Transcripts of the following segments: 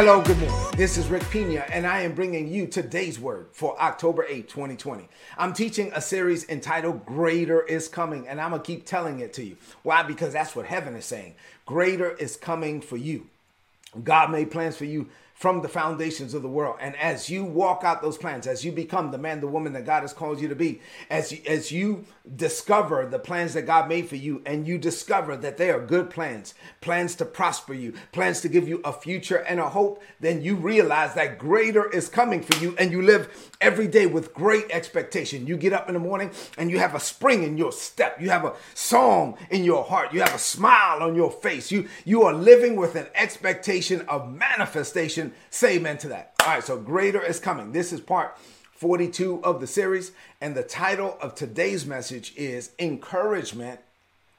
Hello, good morning. This is Rick Pina, and I am bringing you today's word for October 8, 2020. I'm teaching a series entitled Greater is Coming, and I'm going to keep telling it to you. Why? Because that's what heaven is saying. Greater is coming for you. God made plans for you from the foundations of the world. And as you walk out those plans, as you become the man, the woman that God has called you to be, as you, as you discover the plans that God made for you, and you discover that they are good plans, plans to prosper you, plans to give you a future and a hope, then you realize that greater is coming for you, and you live every day with great expectation. You get up in the morning and you have a spring in your step, you have a song in your heart, you have a smile on your face. You you are living with an expectation of manifestation say amen to that. All right, so greater is coming. This is part 42 of the series, and the title of today's message is Encouragement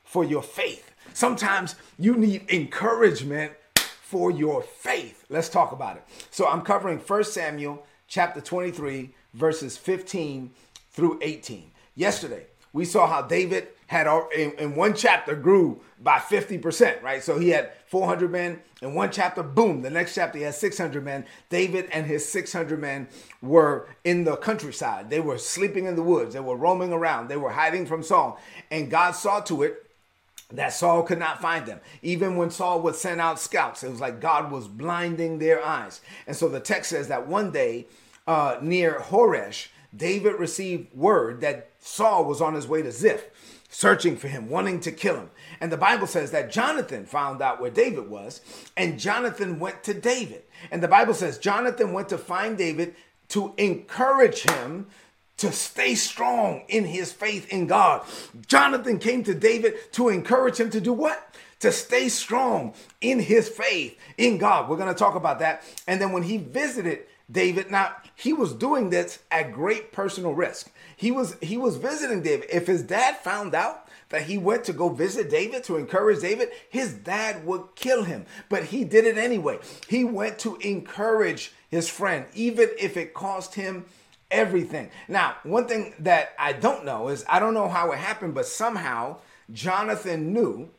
for Your Faith. Sometimes you need encouragement for your faith. Let's talk about it. So I'm covering 1 Samuel chapter 23, verses 15 through 18. Yesterday, we saw how David had in, in one chapter grew by 50%, right? So he had 400 men in one chapter, boom, the next chapter he had 600 men. David and his 600 men were in the countryside. They were sleeping in the woods. They were roaming around. They were hiding from Saul. And God saw to it that Saul could not find them. Even when Saul would send out scouts, it was like God was blinding their eyes. And so the text says that one day uh, near Horesh, David received word that Saul was on his way to Ziph searching for him, wanting to kill him. And the Bible says that Jonathan found out where David was, and Jonathan went to David. And the Bible says Jonathan went to find David to encourage him to stay strong in his faith in God. Jonathan came to David to encourage him to do what? To stay strong in his faith in God. We're going to talk about that. And then when he visited David, now he was doing this at great personal risk. He was he was visiting David. If his dad found out that he went to go visit David to encourage David, his dad would kill him. But he did it anyway. He went to encourage his friend, even if it cost him everything. Now, one thing that I don't know is I don't know how it happened, but somehow Jonathan knew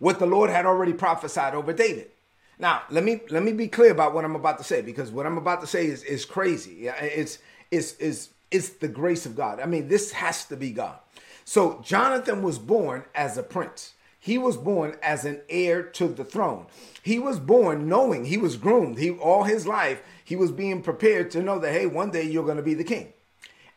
what the Lord had already prophesied over David. Now, let me let me be clear about what I'm about to say because what I'm about to say is is crazy. It's it's is it's the grace of God. I mean, this has to be God. So Jonathan was born as a prince. He was born as an heir to the throne. He was born knowing he was groomed. He all his life he was being prepared to know that hey, one day you're going to be the king.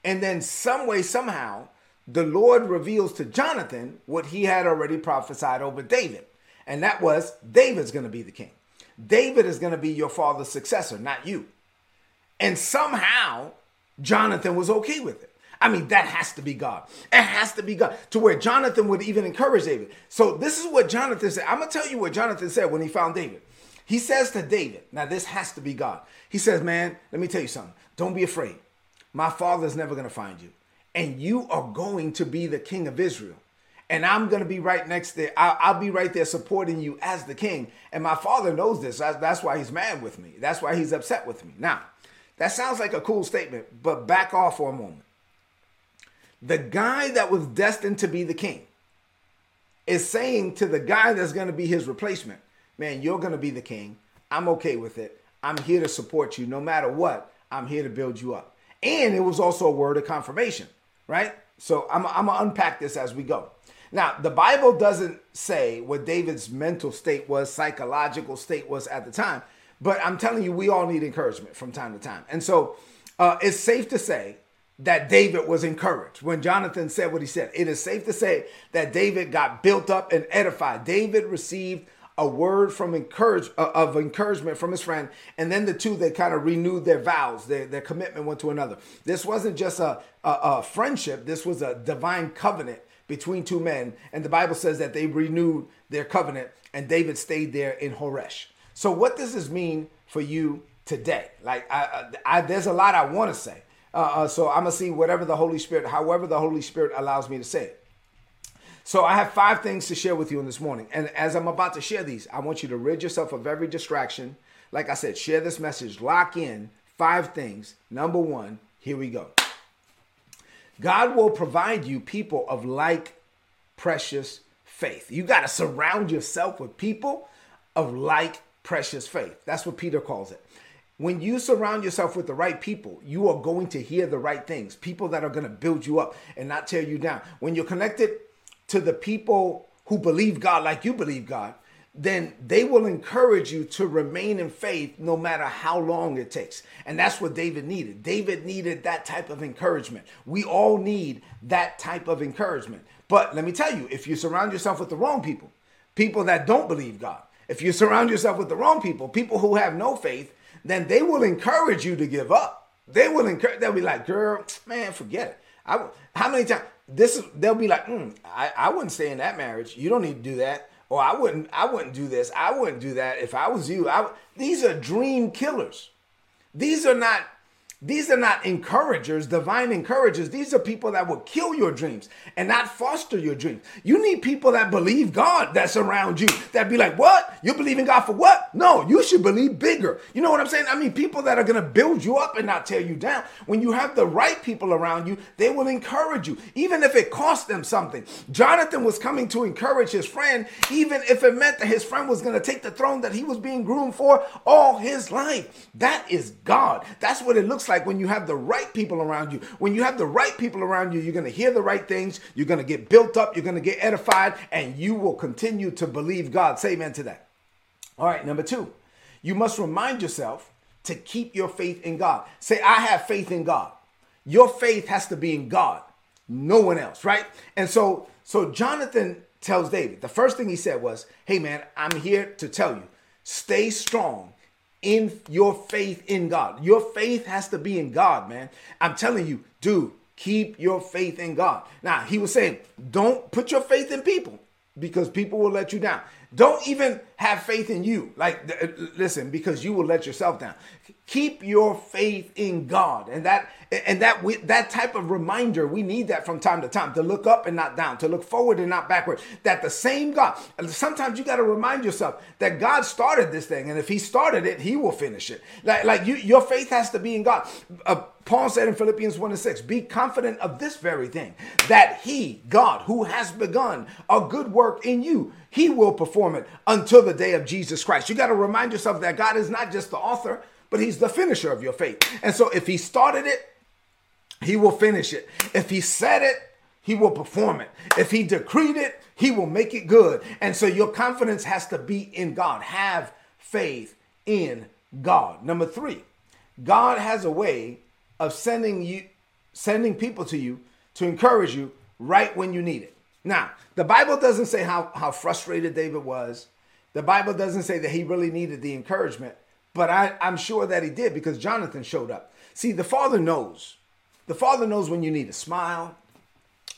And then some way somehow the Lord reveals to Jonathan what he had already prophesied over David. And that was David's going to be the king. David is going to be your father's successor, not you. And somehow Jonathan was okay with it. I mean, that has to be God. It has to be God to where Jonathan would even encourage David. So, this is what Jonathan said. I'm going to tell you what Jonathan said when he found David. He says to David, now this has to be God. He says, Man, let me tell you something. Don't be afraid. My father's never going to find you. And you are going to be the king of Israel. And I'm going to be right next there. I'll, I'll, be right there supporting you as the king. And my father knows this. That's why he's mad with me. That's why he's upset with me. Now, that sounds like a cool statement, but back off for a moment. The guy that was destined to be the king is saying to the guy that's going to be his replacement, man, you're going to be the king. I'm okay with it. I'm here to support you no matter what. I'm here to build you up. And it was also a word of confirmation, right? So I'm, I'm going to unpack this as we go. Now, the Bible doesn't say what David's mental state was, psychological state was at the time, but I'm telling you, we all need encouragement from time to time. And so uh, it's safe to say that David was encouraged when Jonathan said what he said. It is safe to say that David got built up and edified. David received a word from encourage uh, of encouragement from his friend, and then the two they kind of renewed their vows, their, their commitment one to another. This wasn't just a, a, a friendship; this was a divine covenant between two men, and the Bible says that they renewed their covenant, and David stayed there in Horesh. So, what does this mean for you today? Like, I, I, there's a lot I want to say. Uh, uh, so I'm gonna see whatever the Holy Spirit, however the Holy Spirit allows me to say. So I have five things to share with you in this morning. And as I'm about to share these, I want you to rid yourself of every distraction. Like I said, share this message, lock in five things. Number one, here we go. God will provide you people of like precious faith. You got to surround yourself with people of like precious faith. That's what Peter calls it. When you surround yourself with the right people, you are going to hear the right things. People that are going to build you up and not tear you down. When you're connected to the people who believe God like you believe God, then they will encourage you to remain in faith no matter how long it takes. And that's what David needed. David needed that type of encouragement. We all need that type of encouragement. But let me tell you, if you surround yourself with the wrong people, people that don't believe God, if you surround yourself with the wrong people, people who have no faith, then they will encourage you to give up. They will encourage, they'll be like, girl, man, forget it. I, how many times, this is they'll be like, mm, I, I wouldn't stay in that marriage. You don't need to do that. Or I wouldn't I wouldn't do this. I wouldn't do that if I was you. I, these are dream killers. These are not these are not encouragers, divine encouragers. These are people that will kill your dreams and not foster your dreams. You need people that believe God that's around you that be like, What? You believe in God for what? No, you should believe bigger. You know what I'm saying? I mean, people that are going to build you up and not tear you down. When you have the right people around you, they will encourage you, even if it costs them something. Jonathan was coming to encourage his friend, even if it meant that his friend was going to take the throne that he was being groomed for all his life. That is God. That's what it looks like when you have the right people around you. When you have the right people around you, you're going to hear the right things. You're going to get built up. You're going to get edified, and you will continue to believe God. Say amen to that. All right, number two, you must remind yourself to keep your faith in God. Say, I have faith in God. Your faith has to be in God, no one else, right? And so, so Jonathan tells David, the first thing he said was, Hey man, I'm here to tell you, stay strong in your faith in God. Your faith has to be in God, man. I'm telling you, dude, keep your faith in God. Now, he was saying, don't put your faith in people because people will let you down. Don't even have faith in you. Like, listen, because you will let yourself down. Keep your faith in God, and that and that we, that type of reminder we need that from time to time to look up and not down, to look forward and not backward. That the same God. Sometimes you got to remind yourself that God started this thing, and if He started it, He will finish it. Like like you, your faith has to be in God. Uh, Paul said in Philippians 1 and 6, be confident of this very thing, that he, God, who has begun a good work in you, he will perform it until the day of Jesus Christ. You got to remind yourself that God is not just the author, but he's the finisher of your faith. And so if he started it, he will finish it. If he said it, he will perform it. If he decreed it, he will make it good. And so your confidence has to be in God. Have faith in God. Number three, God has a way of sending you sending people to you to encourage you right when you need it. Now, the Bible doesn't say how, how frustrated David was. The Bible doesn't say that he really needed the encouragement, but I, I'm sure that he did because Jonathan showed up. See, the father knows. The father knows when you need a smile,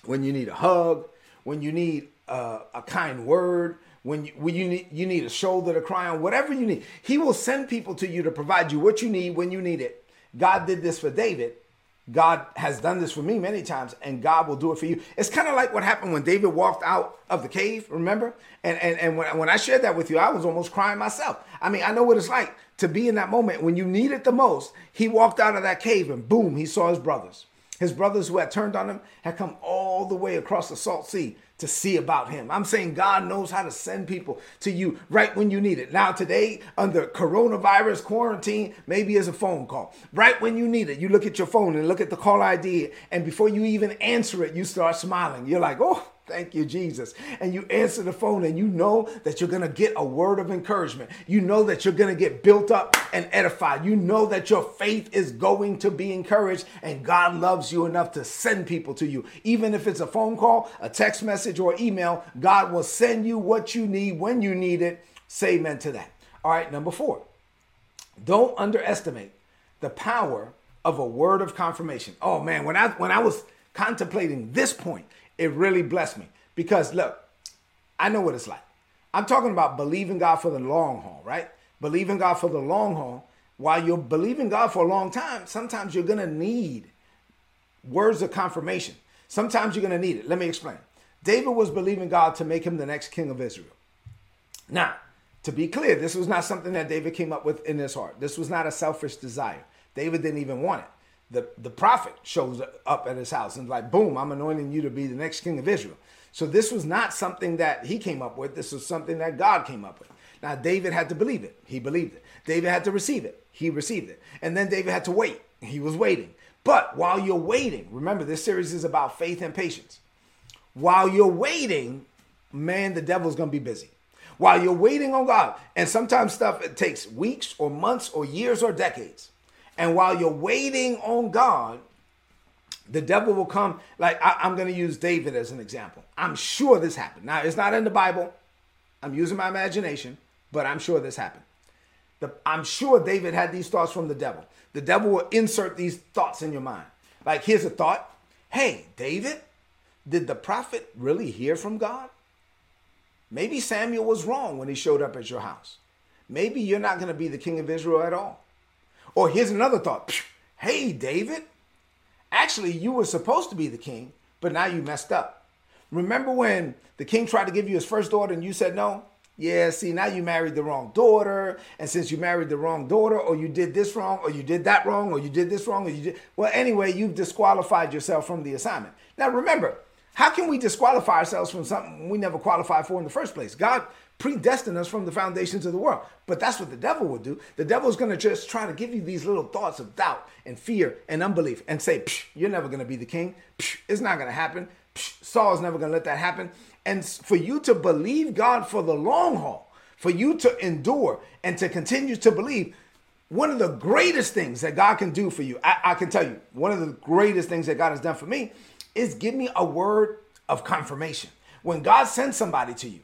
when you need a hug, when you need uh, a kind word, when you, when you need you need a shoulder to cry on, whatever you need. He will send people to you to provide you what you need when you need it. God did this for David. God has done this for me many times, and God will do it for you. It's kind of like what happened when David walked out of the cave, remember? And and, and when, when I shared that with you, I was almost crying myself. I mean, I know what it's like to be in that moment when you need it the most. He walked out of that cave, and boom, he saw his brothers. His brothers who had turned on him had come all the way across the salt sea to see about him. I'm saying God knows how to send people to you right when you need it. Now, today, under coronavirus quarantine, maybe it's a phone call. Right when you need it, you look at your phone and look at the call ID, and before you even answer it, you start smiling. You're like, oh, Thank you, Jesus. And you answer the phone and you know that you're going to get a word of encouragement. You know that you're going to get built up and edified. You know that your faith is going to be encouraged and God loves you enough to send people to you. Even if it's a phone call, a text message, or email, God will send you what you need when you need it Say amen to that. All right, number four. Don't underestimate the power of a word of confirmation. Oh man, when I when I was contemplating this point, it really blessed me because look, I know what it's like. I'm talking about believing God for the long haul, right? Believing God for the long haul. While you're believing God for a long time, sometimes you're gonna need words of confirmation. Sometimes you're gonna need it. Let me explain. David was believing God to make him the next king of Israel. Now, to be clear, this was not something that David came up with in his heart. This was not a selfish desire. David didn't even want it. The, the prophet shows up at his house and like, boom, I'm anointing you to be the next king of Israel. So this was not something that he came up with. This was something that God came up with. Now, David had to believe it. He believed it. David had to receive it. He received it. And then David had to wait. He was waiting. But while you're waiting, remember this series is about faith and patience. While you're waiting, man, the devil's going to be busy. While you're waiting on God, and sometimes stuff it takes weeks or months or years or decades. And while you're waiting on God, the devil will come. Like I, am going to use David as an example. I'm sure this happened. Now it's not in the Bible. I'm using my imagination, but I'm sure this happened. The, I'm sure David had these thoughts from the devil. The devil will insert these thoughts in your mind. Like here's a thought. Hey, David, did the prophet really hear from God? Maybe Samuel was wrong when he showed up at your house. Maybe you're not going to be the king of Israel at all. Or here's another thought. Hey, David, actually, you were supposed to be the king, but now you messed up. Remember when the king tried to give you his first daughter and you said no? Yeah, see, now you married the wrong daughter. And since you married the wrong daughter, or you did this wrong, or you did that wrong, or you did this wrong, or you did. Well, anyway, you've disqualified yourself from the assignment. Now, remember, how can we disqualify ourselves from something we never qualified for in the first place? God predestined us from the foundations of the world. But that's what the devil will do. The devil's going to just try to give you these little thoughts of doubt and fear and unbelief and say, you're never going to be the king. it's not going to happen. Psh, Saul's never going to let that happen. And for you to believe God for the long haul, for you to endure and to continue to believe, one of the greatest things that God can do for you, I, I can tell you, one of the greatest things that God has done for me is give me a word of confirmation. When God sends somebody to you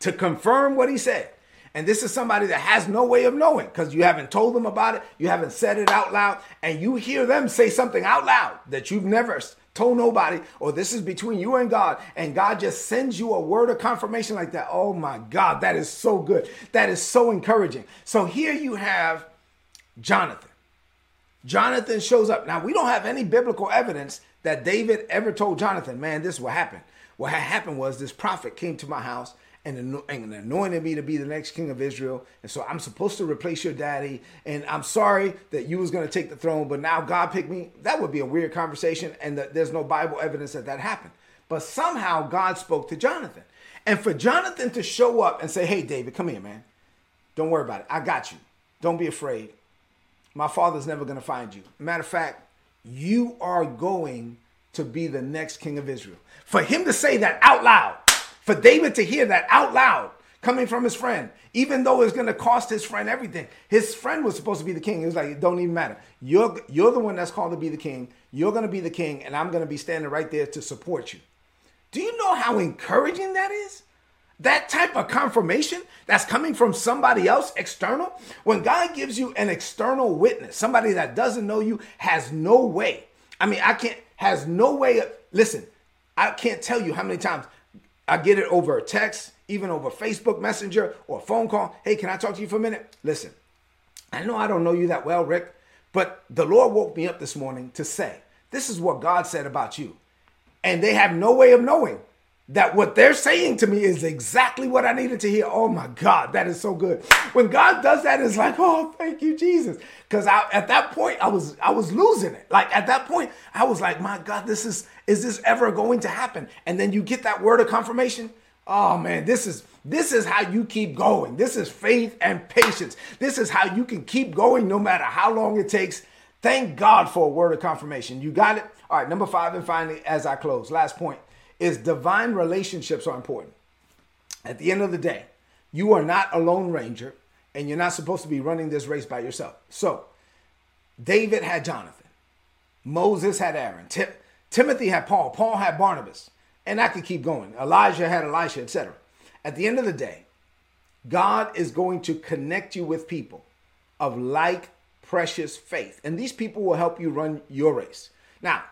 to confirm what he said, and this is somebody that has no way of knowing because you haven't told them about it, you haven't said it out loud, and you hear them say something out loud that you've never told nobody, or this is between you and God, and God just sends you a word of confirmation like that. Oh my God, that is so good. That is so encouraging. So here you have Jonathan. Jonathan shows up. Now, we don't have any biblical evidence that David ever told Jonathan, man, this is what happened. What had happened was this prophet came to my house and, anointed me to be the next king of Israel. And so I'm supposed to replace your daddy. And I'm sorry that you was going to take the throne, but now God picked me. That would be a weird conversation. And there's no Bible evidence that that happened. But somehow God spoke to Jonathan. And for Jonathan to show up and say, hey, David, come here, man. Don't worry about it. I got you. Don't be afraid. My father's never going to find you. Matter of fact, you are going to be the next king of Israel. For him to say that out loud, for David to hear that out loud coming from his friend, even though it's going to cost his friend everything. His friend was supposed to be the king. He was like, it don't even matter. You're, you're the one that's called to be the king. You're going to be the king, and I'm going to be standing right there to support you. Do you know how encouraging that is? That type of confirmation that's coming from somebody else external. When God gives you an external witness, somebody that doesn't know you has no way. I mean, I can't, has no way. Of, listen, I can't tell you how many times I get it over a text, even over Facebook Messenger or a phone call. Hey, can I talk to you for a minute? Listen, I know I don't know you that well, Rick, but the Lord woke me up this morning to say, this is what God said about you. And they have no way of knowing that what they're saying to me is exactly what I needed to hear. Oh my God, that is so good. When God does that, it's like, oh, thank you, Jesus. Because at that point, I was I was losing it. Like at that point, I was like, my God, this is is this ever going to happen? And then you get that word of confirmation. Oh man, this is this is how you keep going. This is faith and patience. This is how you can keep going no matter how long it takes. Thank God for a word of confirmation. You got it? All right, number five, and finally, as I close, last point is divine relationships are important. At the end of the day, you are not a lone ranger and you're not supposed to be running this race by yourself. So, David had Jonathan, Moses had Aaron, Tim- Timothy had Paul, Paul had Barnabas, and I could keep going. Elijah had Elisha, etc. At the end of the day, God is going to connect you with people of like precious faith. And these people will help you run your race. Now,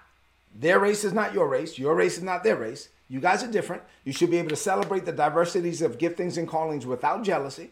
their race is not your race, your race is not their race. You guys are different. You should be able to celebrate the diversities of giftings and callings without jealousy.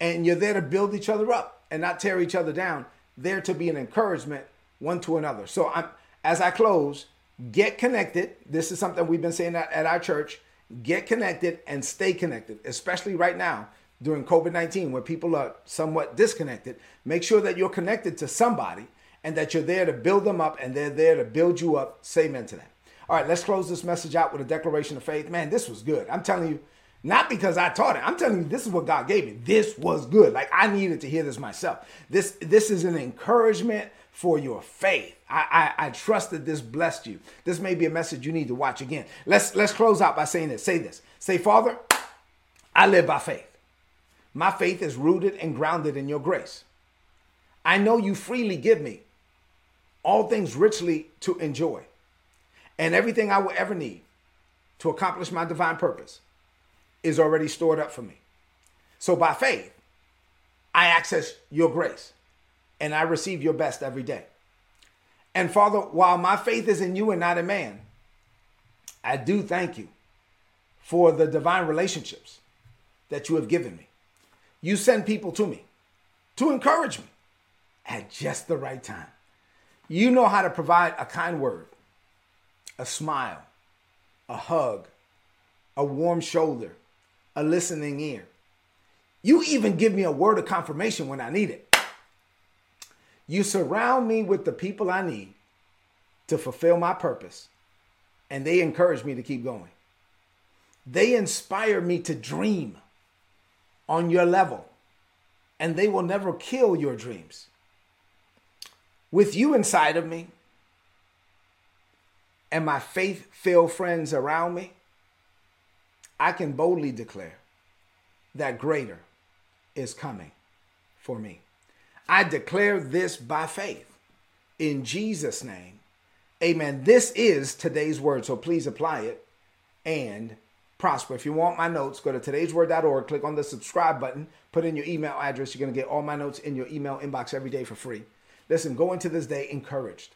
And you're there to build each other up and not tear each other down. There to be an encouragement one to another. So I'm as I close, get connected. This is something we've been saying at, at our church. Get connected and stay connected, especially right now during COVID 19, where people are somewhat disconnected. Make sure that you're connected to somebody and that you're there to build them up and they're there to build you up. Say amen to that. All right, let's close this message out with a declaration of faith. Man, this was good. I'm telling you, not because I taught it. I'm telling you, this is what God gave me. This was good. Like I needed to hear this myself. This this is an encouragement for your faith. I, I, I trust that this blessed you. This may be a message you need to watch again. Let's let's close out by saying this. Say this. Say, Father, I live by faith. My faith is rooted and grounded in your grace. I know you freely give me all things richly to enjoy and everything I will ever need to accomplish my divine purpose is already stored up for me. So by faith, I access your grace and I receive your best every day. And Father, while my faith is in you and not in man, I do thank you for the divine relationships that you have given me. You send people to me to encourage me at just the right time. You know how to provide a kind word, a smile, a hug, a warm shoulder, a listening ear. You even give me a word of confirmation when I need it. You surround me with the people I need to fulfill my purpose, and they encourage me to keep going. They inspire me to dream on your level, and they will never kill your dreams. With you inside of me, and my faith filled friends around me, I can boldly declare that greater is coming for me. I declare this by faith in Jesus' name. Amen. This is today's word, so please apply it and prosper. If you want my notes, go to today'sword.org, click on the subscribe button, put in your email address. You're going to get all my notes in your email inbox every day for free. Listen, go into this day encouraged.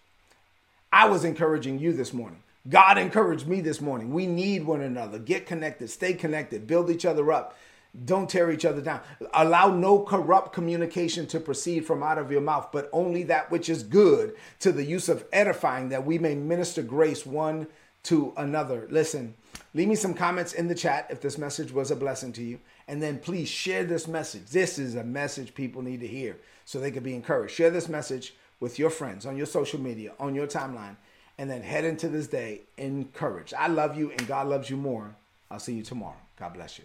I was encouraging you this morning. God encouraged me this morning. We need one another. Get connected, stay connected, build each other up. Don't tear each other down. Allow no corrupt communication to proceed from out of your mouth, but only that which is good to the use of edifying, that we may minister grace one to another. Listen, leave me some comments in the chat if this message was a blessing to you. And then please share this message. This is a message people need to hear so they could be encouraged. Share this message with your friends on your social media, on your timeline, and then head into this day encouraged. I love you and God loves you more. I'll see you tomorrow. God bless you.